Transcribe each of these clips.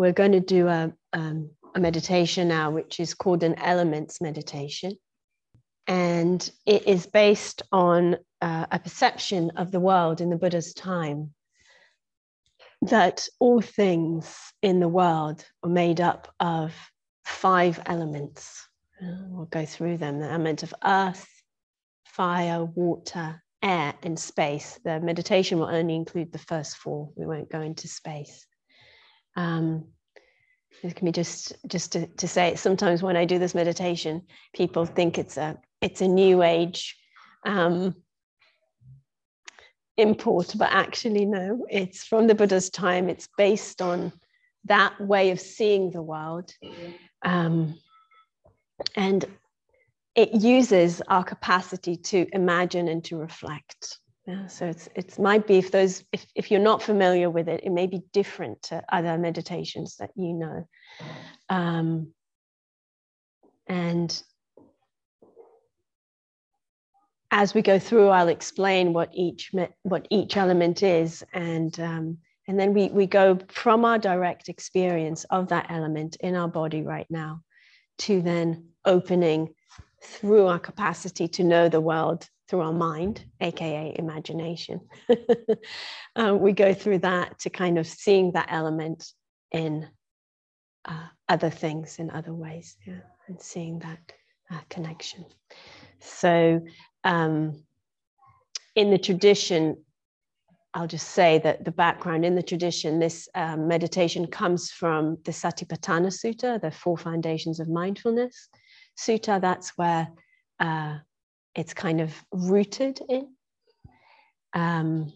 we're going to do a, um, a meditation now, which is called an elements meditation. And it is based on uh, a perception of the world in the Buddha's time that all things in the world are made up of five elements. We'll go through them the element of earth, fire, water, air, and space. The meditation will only include the first four. We won't go into space. Um, it can be just just to, to say sometimes when I do this meditation, people think it's a it's a new age um, import, but actually no, it's from the Buddha's time. It's based on that way of seeing the world. Um, and it uses our capacity to imagine and to reflect. Yeah, so it's it might be if those if, if you're not familiar with it, it may be different to other meditations that you know. Um, and as we go through, I'll explain what each what each element is, and um, and then we we go from our direct experience of that element in our body right now, to then opening through our capacity to know the world through our mind, aka imagination. um, we go through that to kind of seeing that element in uh, other things in other ways, yeah, and seeing that uh, connection. So um, in the tradition, I'll just say that the background in the tradition, this um, meditation comes from the Satipatthana Sutta, the Four Foundations of Mindfulness Sutta. That's where uh, it's kind of rooted in. Um,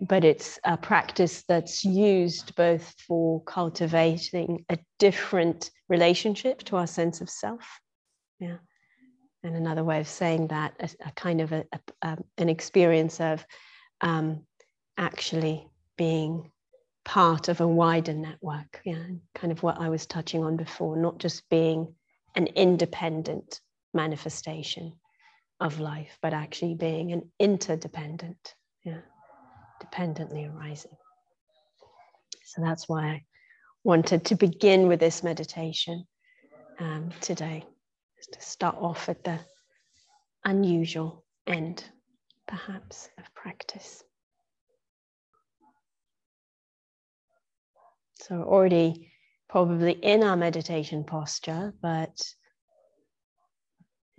but it's a practice that's used both for cultivating a different relationship to our sense of self. Yeah and another way of saying that a, a kind of a, a, an experience of um, actually being part of a wider network yeah kind of what i was touching on before not just being an independent manifestation of life but actually being an interdependent yeah dependently arising so that's why i wanted to begin with this meditation um, today to start off at the unusual end, perhaps, of practice. So, already probably in our meditation posture, but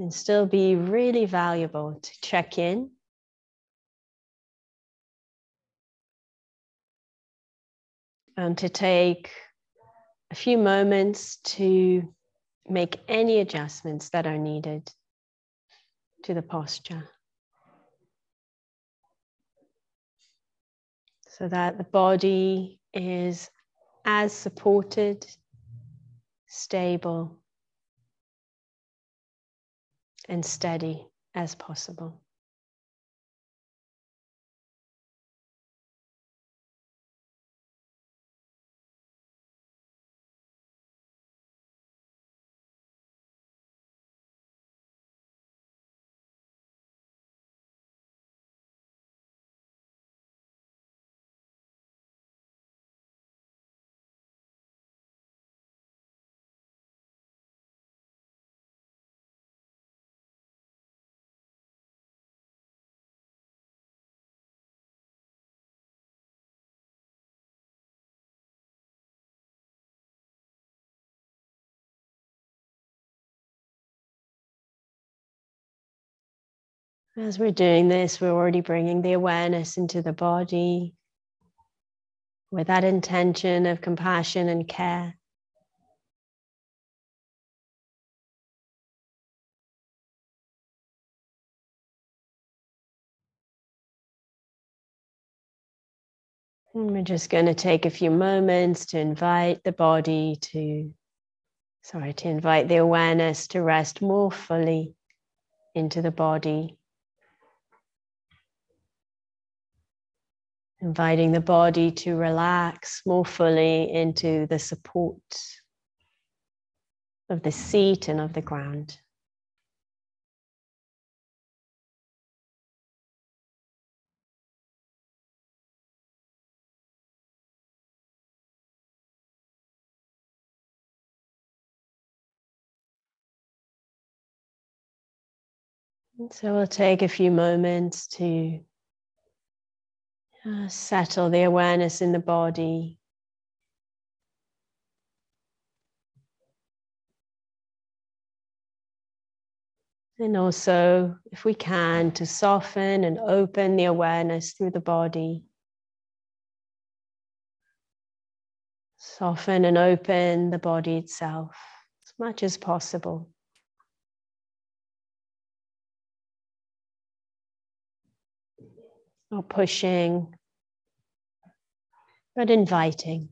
can still be really valuable to check in. And to take a few moments to make any adjustments that are needed to the posture. So that the body is as supported, stable, and steady as possible. As we're doing this, we're already bringing the awareness into the body with that intention of compassion and care. And we're just going to take a few moments to invite the body to, sorry, to invite the awareness to rest more fully into the body. Inviting the body to relax more fully into the support of the seat and of the ground. So we'll take a few moments to uh, settle the awareness in the body. And also, if we can, to soften and open the awareness through the body. Soften and open the body itself as much as possible. Not pushing, but inviting.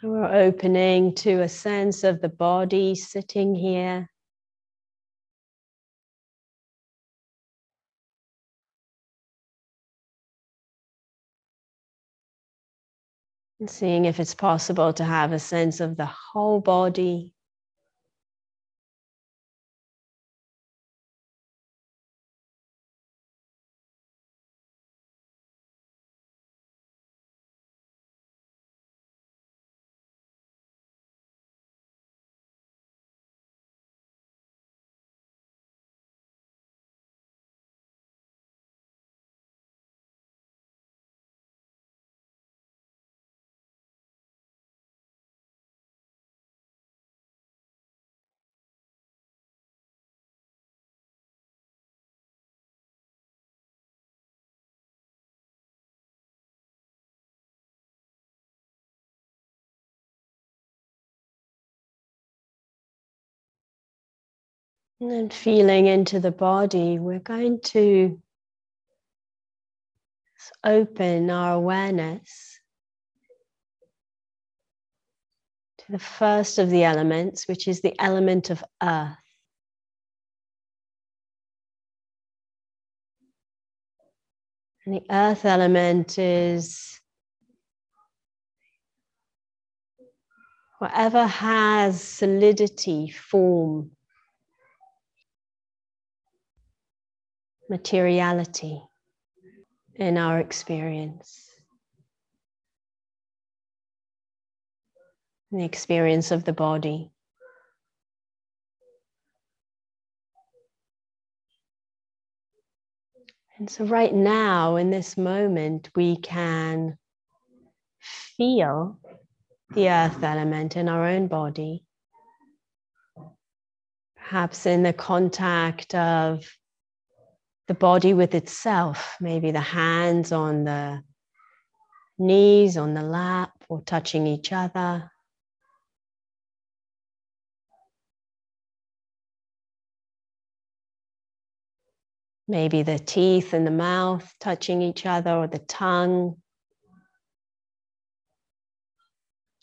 So we're opening to a sense of the body sitting here. And seeing if it's possible to have a sense of the whole body. And then feeling into the body, we're going to open our awareness to the first of the elements, which is the element of earth. And the earth element is whatever has solidity, form, materiality in our experience, the experience of the body. And so, right now, in this moment, we can feel the earth element in our own body, perhaps in the contact of the body with itself, maybe the hands on the knees, on the lap, or touching each other. Maybe the teeth and the mouth touching each other, or the tongue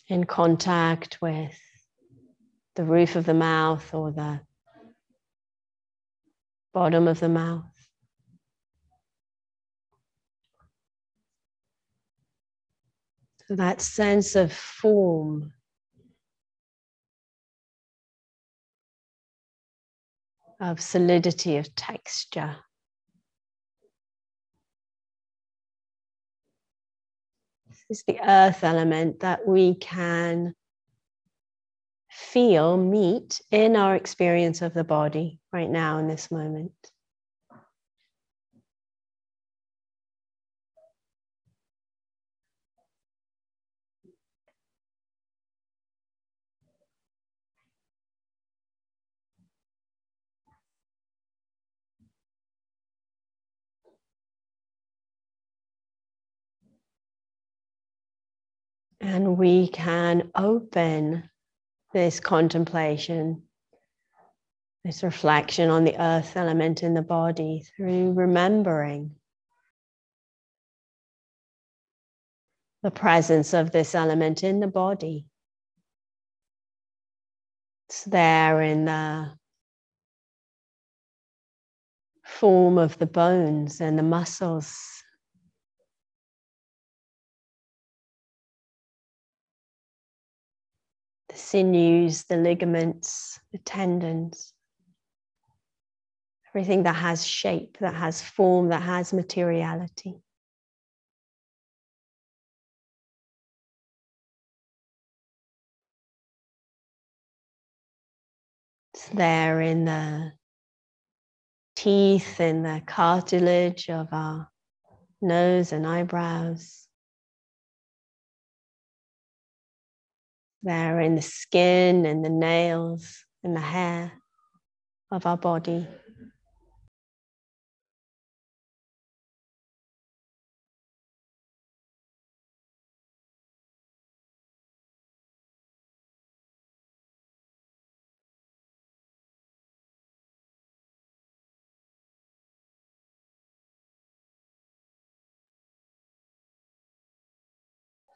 in contact with the roof of the mouth or the bottom of the mouth. That sense of form. Of solidity, of texture. This is the earth element that we can feel meet in our experience of the body right now in this moment. And we can open this contemplation, this reflection on the earth element in the body through remembering the presence of this element in the body. It's there in the form of the bones and the muscles. The sinews, the ligaments, the tendons, everything that has shape, that has form, that has materiality. It's there in the teeth, in the cartilage of our nose and eyebrows. There in the skin and the nails and the hair of our body.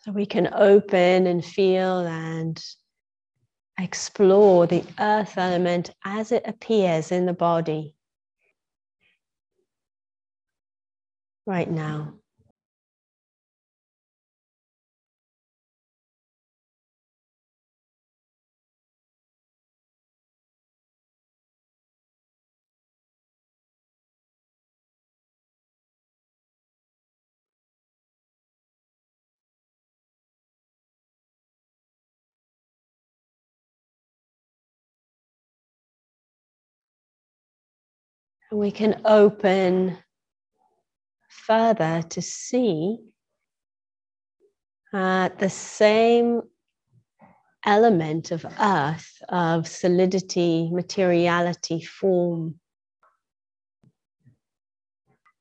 So we can open and feel and explore the earth element as it appears in the body right now. And we can open further to see uh, the same element of earth, of solidity, materiality, form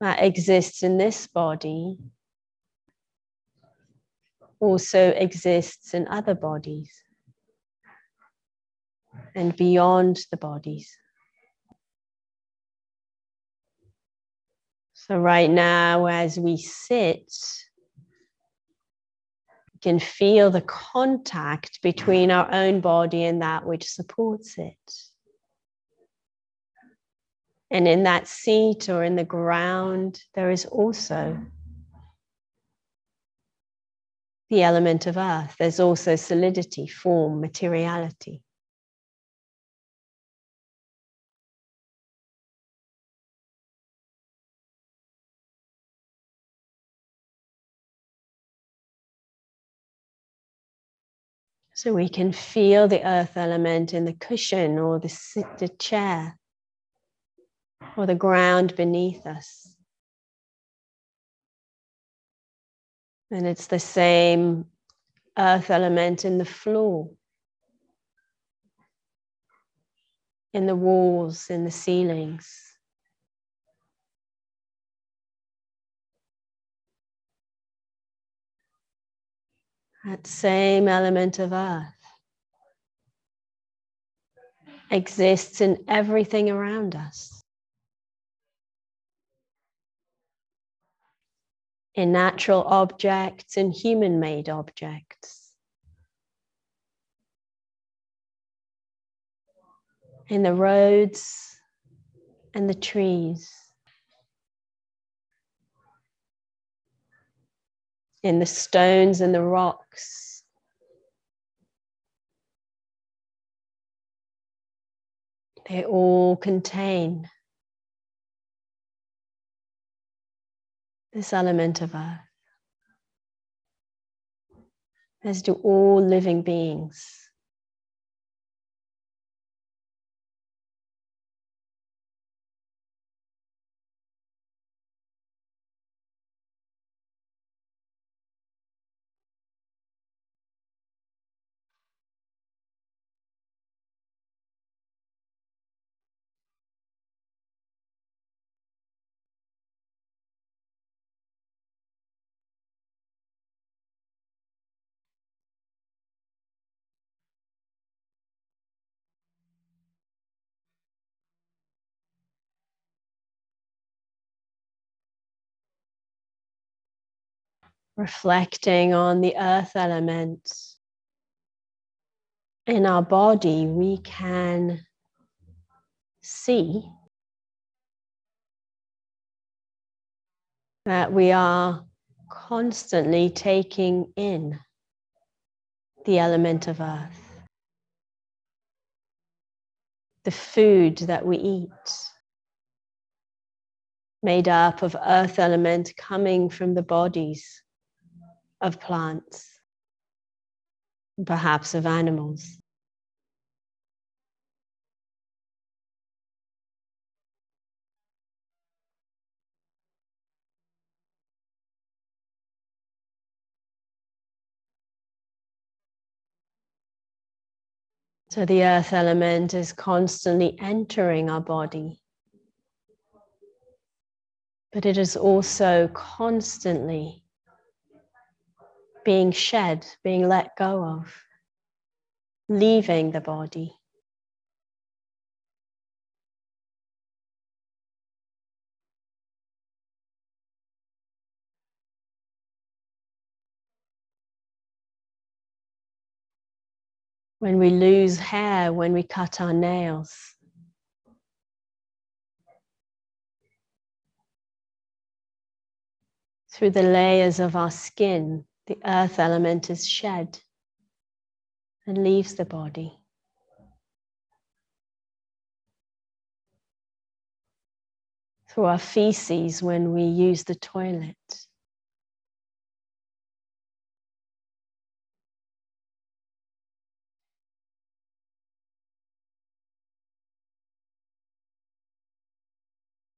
that exists in this body also exists in other bodies and beyond the bodies. So, right now, as we sit, we can feel the contact between our own body and that which supports it. And in that seat or in the ground, there is also the element of earth. There's also solidity, form, materiality. So we can feel the earth element in the cushion or the, the chair or the ground beneath us. And it's the same earth element in the floor, in the walls, in the ceilings. That same element of earth exists in everything around us. In natural objects in human made objects. In the roads and the trees. In the stones and the rocks. They all contain this element of earth, as do all living beings. Reflecting on the earth element in our body, we can see that we are constantly taking in the element of earth, the food that we eat, made up of earth element coming from the bodies of plants, perhaps of animals. So the earth element is constantly entering our body, but it is also constantly being shed, being let go of, leaving the body. When we lose hair, when we cut our nails, through the layers of our skin, the earth element is shed and leaves the body. Through our feces when we use the toilet.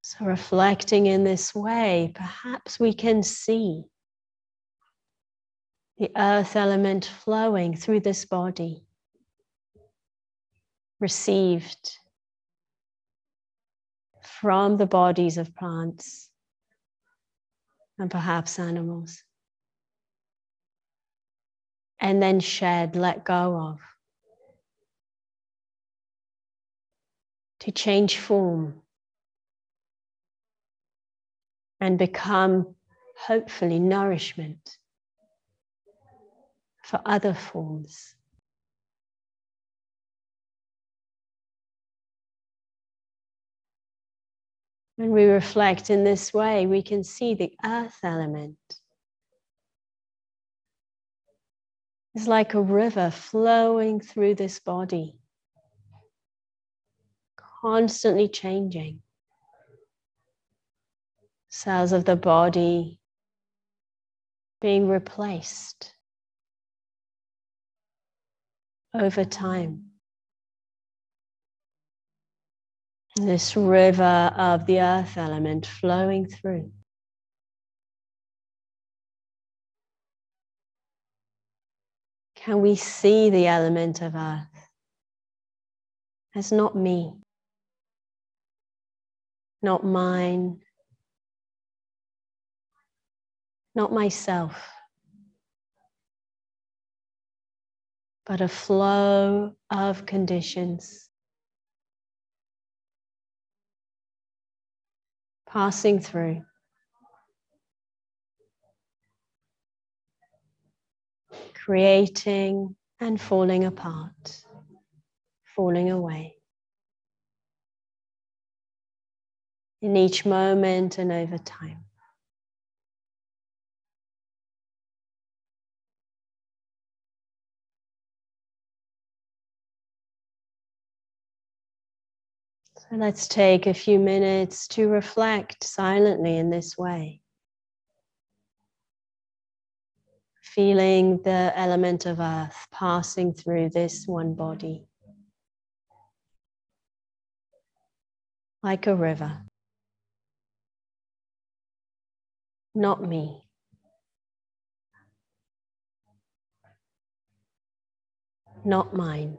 So, reflecting in this way, perhaps we can see the earth element flowing through this body, received from the bodies of plants and perhaps animals, and then shed, let go of, to change form and become hopefully nourishment for other forms. When we reflect in this way, we can see the earth element is like a river flowing through this body, constantly changing. Cells of the body being replaced over time. This river of the earth element flowing through. Can we see the element of earth as not me, not mine, not myself? But a flow of conditions passing through. Creating and falling apart, falling away. In each moment and over time. Let's take a few minutes to reflect silently in this way. Feeling the element of earth passing through this one body. Like a river. Not me. Not mine.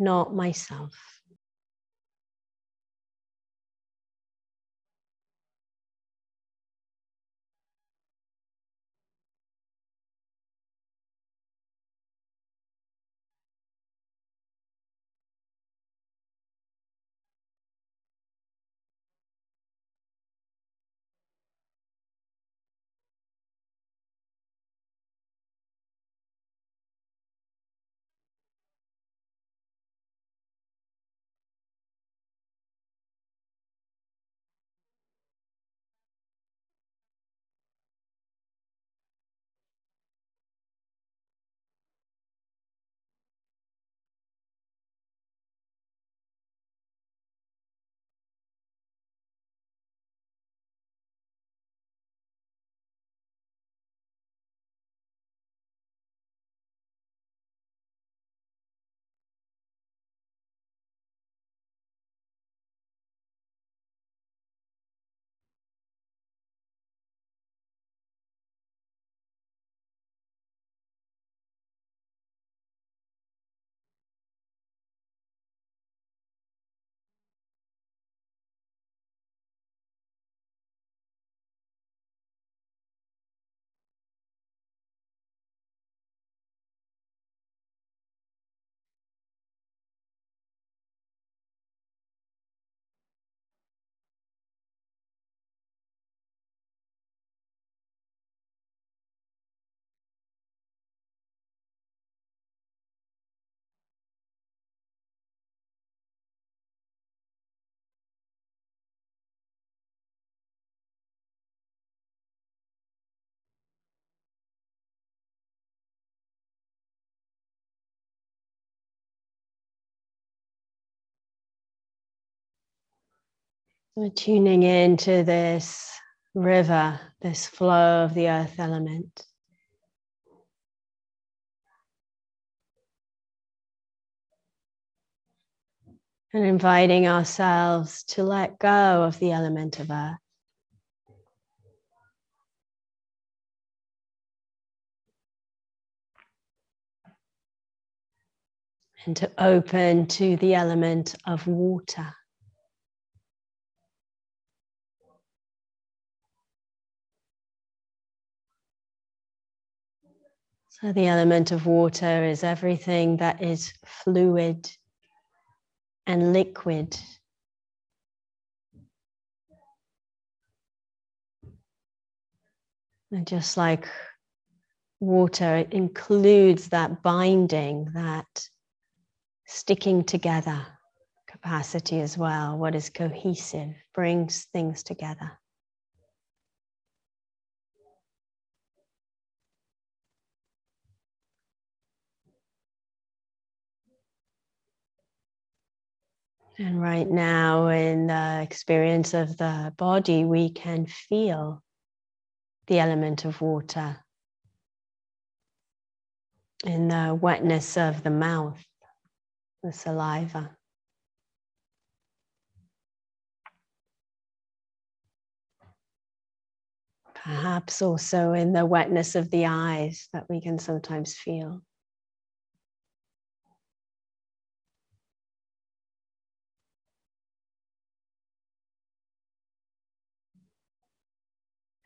Not myself. We're tuning into this river, this flow of the earth element. And inviting ourselves to let go of the element of earth. And to open to the element of water. So, the element of water is everything that is fluid and liquid. And just like water, it includes that binding, that sticking together capacity as well. What is cohesive, brings things together. And right now, in the experience of the body, we can feel the element of water in the wetness of the mouth, the saliva. Perhaps also in the wetness of the eyes that we can sometimes feel.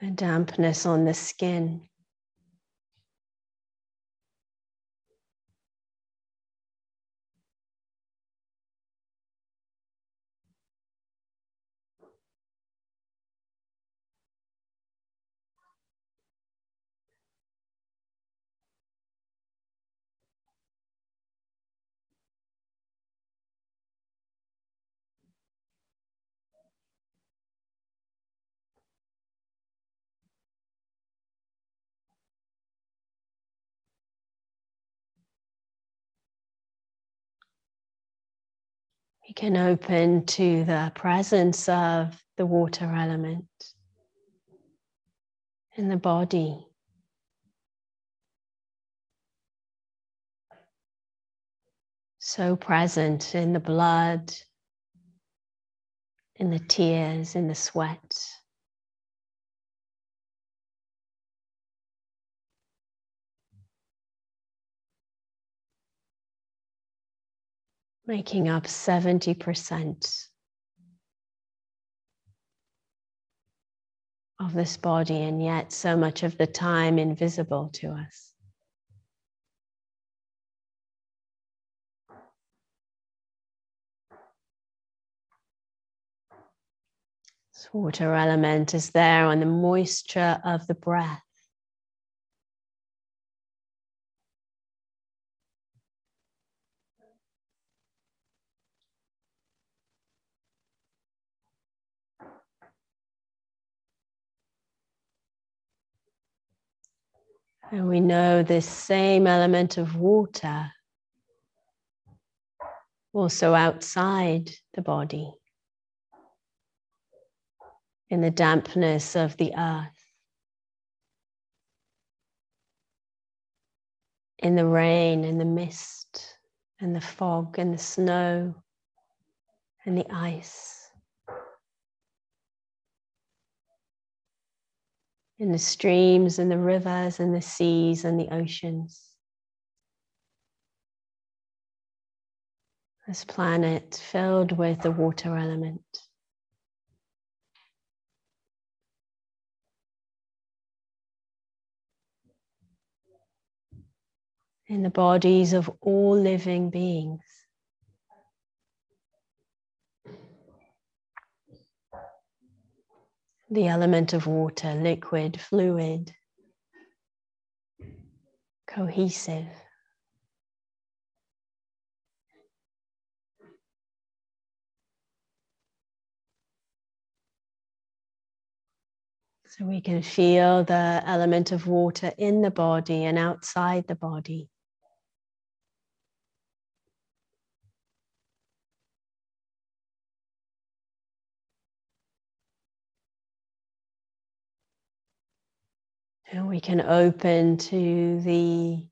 A dampness on the skin. We can open to the presence of the water element in the body. So present in the blood, in the tears, in the sweat. Making up 70% of this body, and yet so much of the time invisible to us. This water element is there on the moisture of the breath. And we know this same element of water also outside the body, in the dampness of the earth, in the rain, in the mist, and the fog, and the snow, and the ice. In the streams and the rivers and the seas and the oceans. This planet filled with the water element. In the bodies of all living beings. The element of water, liquid, fluid, cohesive. So we can feel the element of water in the body and outside the body. And we can open to the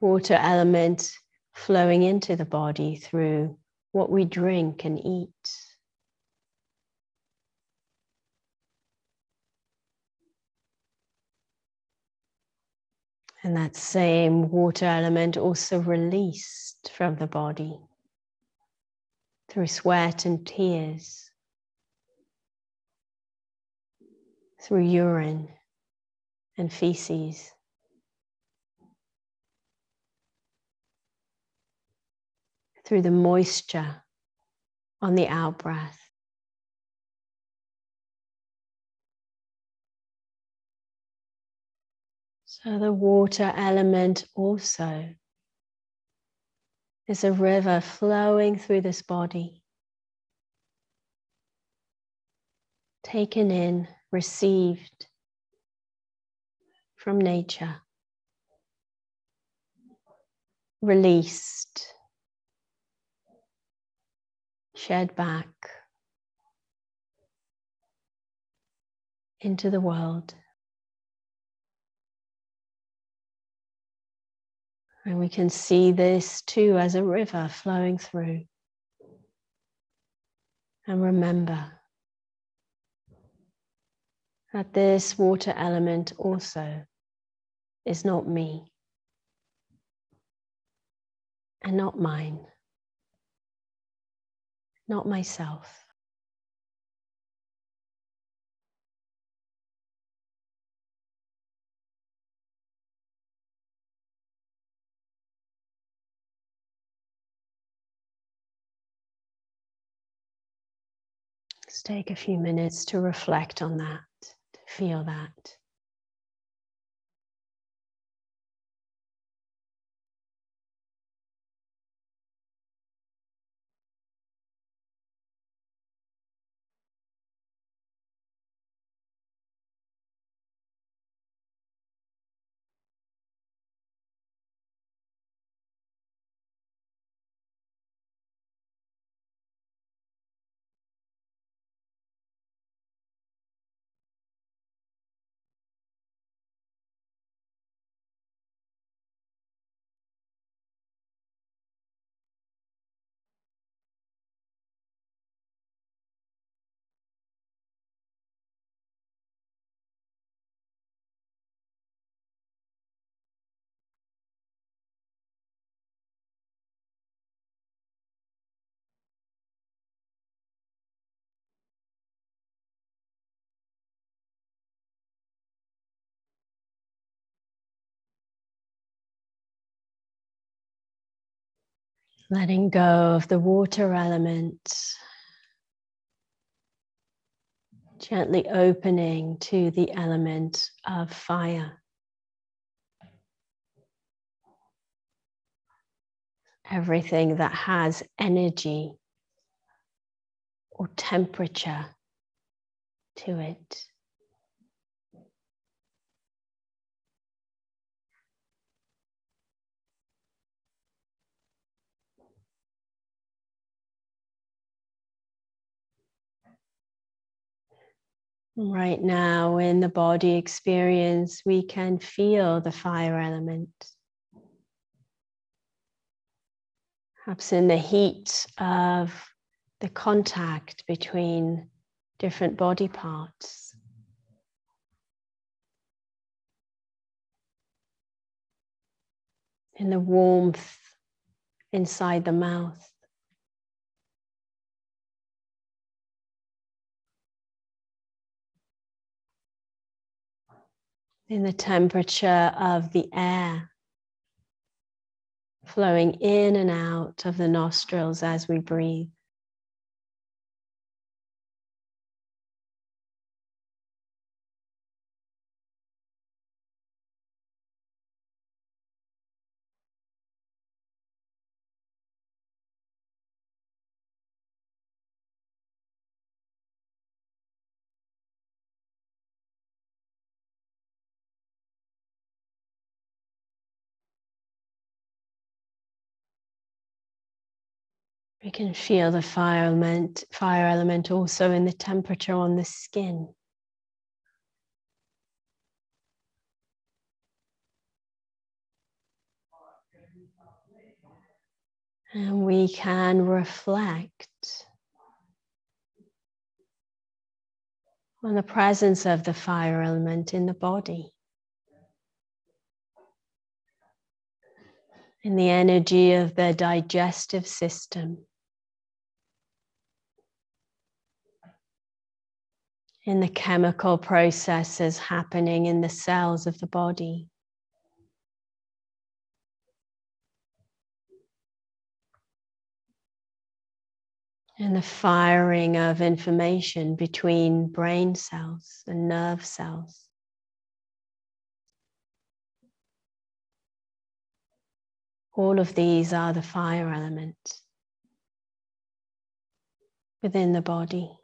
water element flowing into the body through what we drink and eat. And that same water element also released from the body through sweat and tears, through urine and feces. Through the moisture on the out breath. So the water element also is a river flowing through this body, taken in, received from nature, released, shed back into the world. And we can see this too as a river flowing through. And remember that this water element also is not me and not mine, not myself. Let's take a few minutes to reflect on that, to feel that. Letting go of the water element, gently opening to the element of fire. Everything that has energy or temperature to it. Right now, in the body experience, we can feel the fire element. Perhaps in the heat of the contact between different body parts. In the warmth inside the mouth. In the temperature of the air flowing in and out of the nostrils as we breathe. We can feel the fire element, fire element also in the temperature on the skin. And we can reflect on the presence of the fire element in the body. in the energy of the digestive system. In the chemical processes happening in the cells of the body. and the firing of information between brain cells and nerve cells. All of these are the fire element within the body.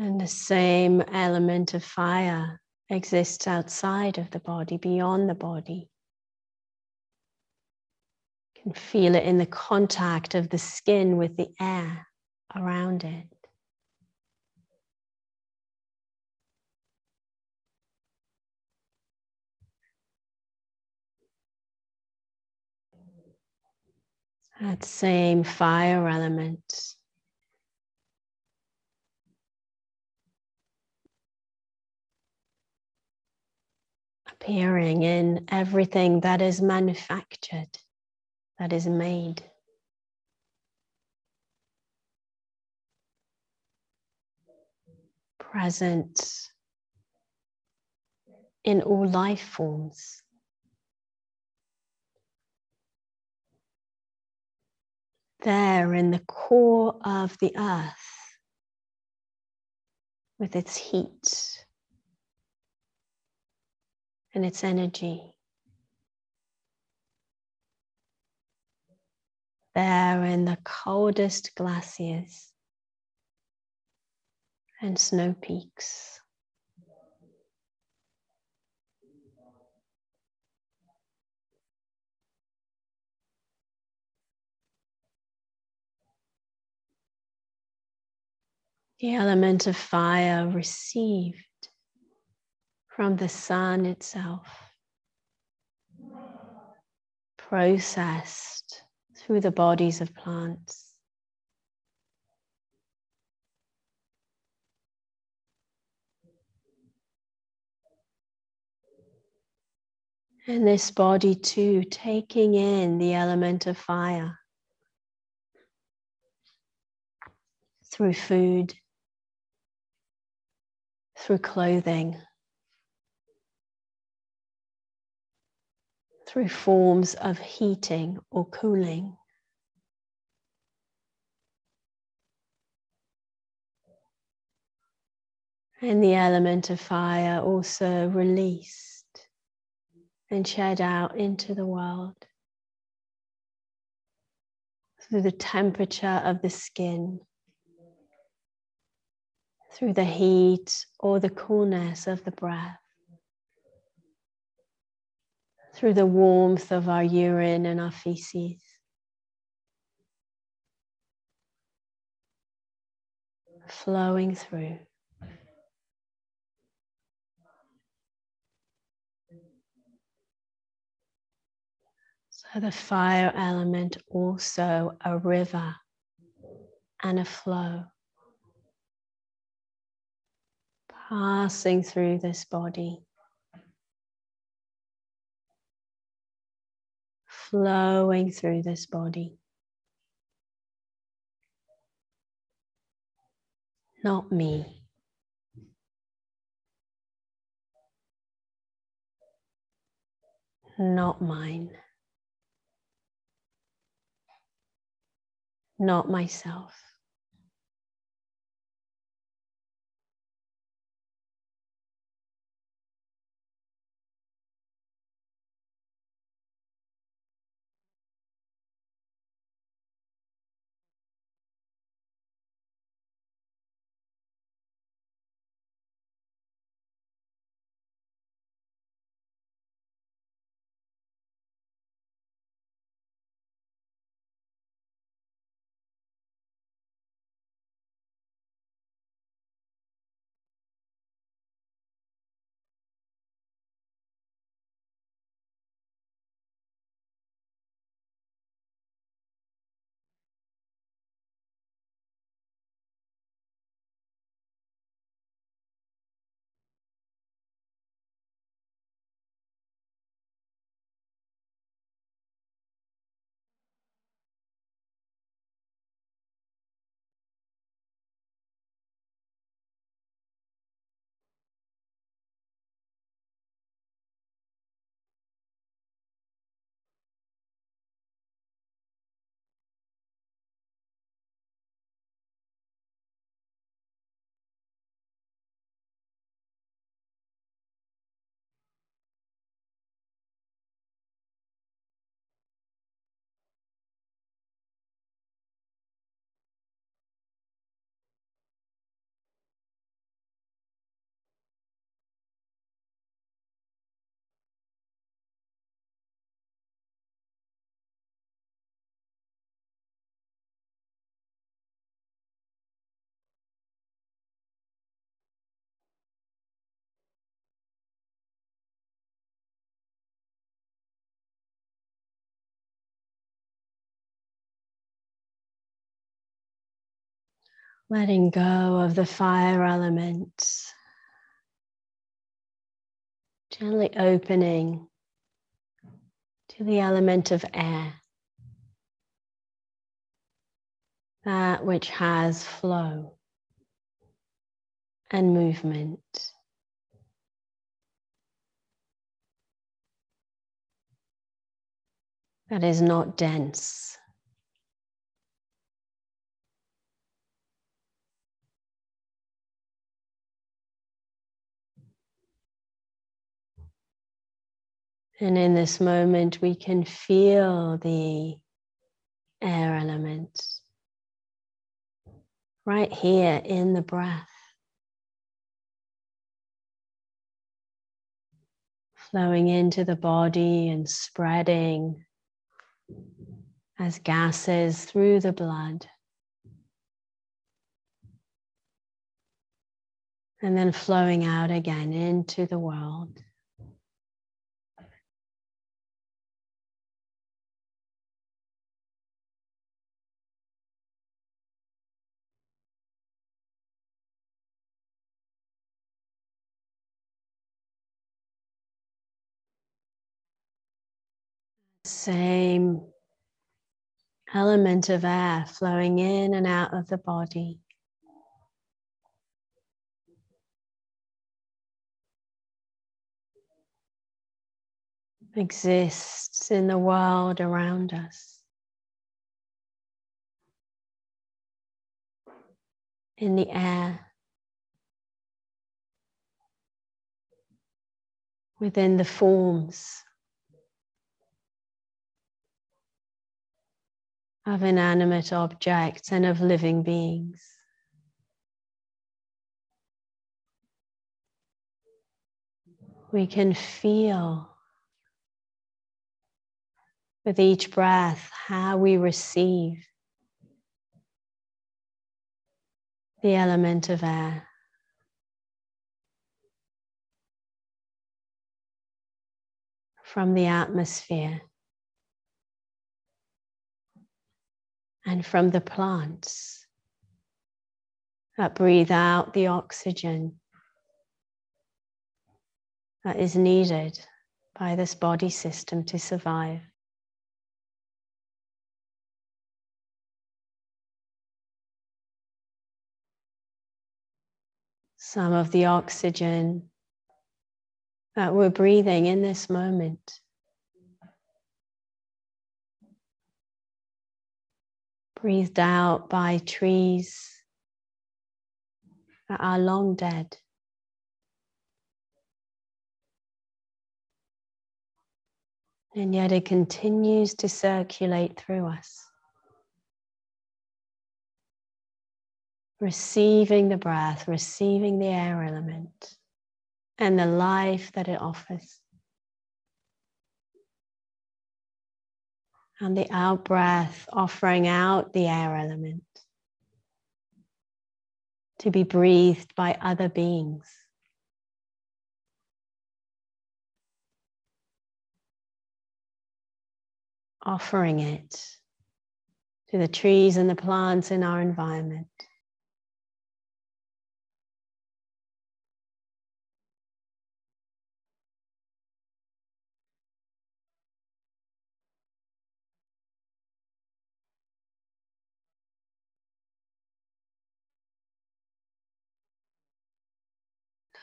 And the same element of fire exists outside of the body, beyond the body. You can feel it in the contact of the skin with the air around it. That same fire element appearing in everything that is manufactured, that is made. Present in all life forms. There in the core of the earth with its heat and its energy. There in the coldest glaciers and snow peaks. The element of fire received from the sun itself, processed through the bodies of plants. And this body too, taking in the element of fire through food, through clothing. Through forms of heating or cooling. And the element of fire also released and shed out into the world through the temperature of the skin, through the heat or the coolness of the breath. Through the warmth of our urine and our feces. Flowing through. So the fire element also a river and a flow passing through this body. Flowing through this body. Not me. Not mine. Not myself. Letting go of the fire element, gently opening to the element of air, that which has flow and movement. That is not dense. And in this moment, we can feel the air element right here in the breath. Flowing into the body and spreading as gases through the blood. And then flowing out again into the world. Same element of air flowing in and out of the body. Exists in the world around us. In the air. Within the forms of inanimate objects and of living beings. We can feel with each breath how we receive the element of air. From the atmosphere. And from the plants that breathe out the oxygen that is needed by this body system to survive. Some of the oxygen that we're breathing in this moment breathed out by trees that are long dead. And yet it continues to circulate through us. Receiving the breath, receiving the air element, and the life that it offers. And the out breath offering out the air element to be breathed by other beings. Offering it to the trees and the plants in our environment.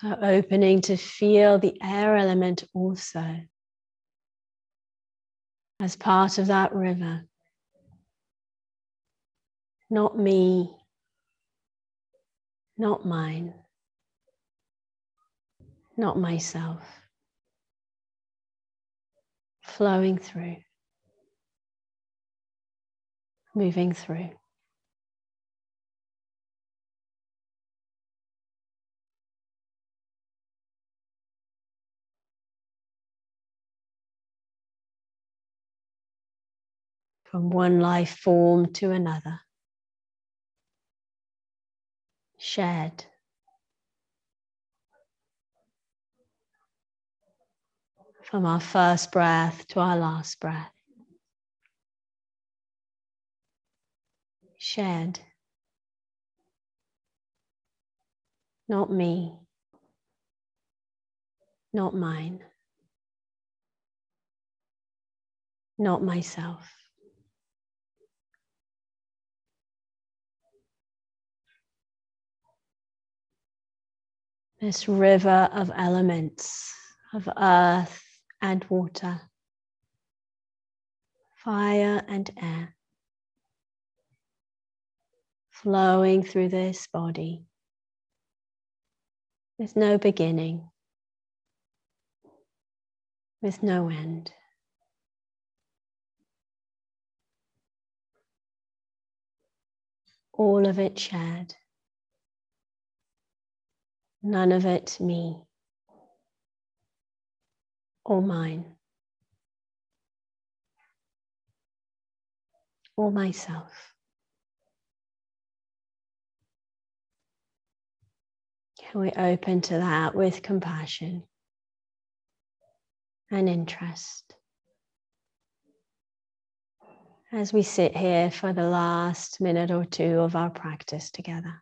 Opening to feel the air element also as part of that river. Not me, not mine, not myself. Flowing through, moving through. From one life form to another. Shared. From our first breath to our last breath. Shared. not me, not mine, not myself. This river of elements, of earth and water, fire and air, flowing through this body with no beginning, with no end. All of it shared, none of it me or mine or myself. Can we open to that with compassion and interest? As we sit here for the last minute or two of our practice together.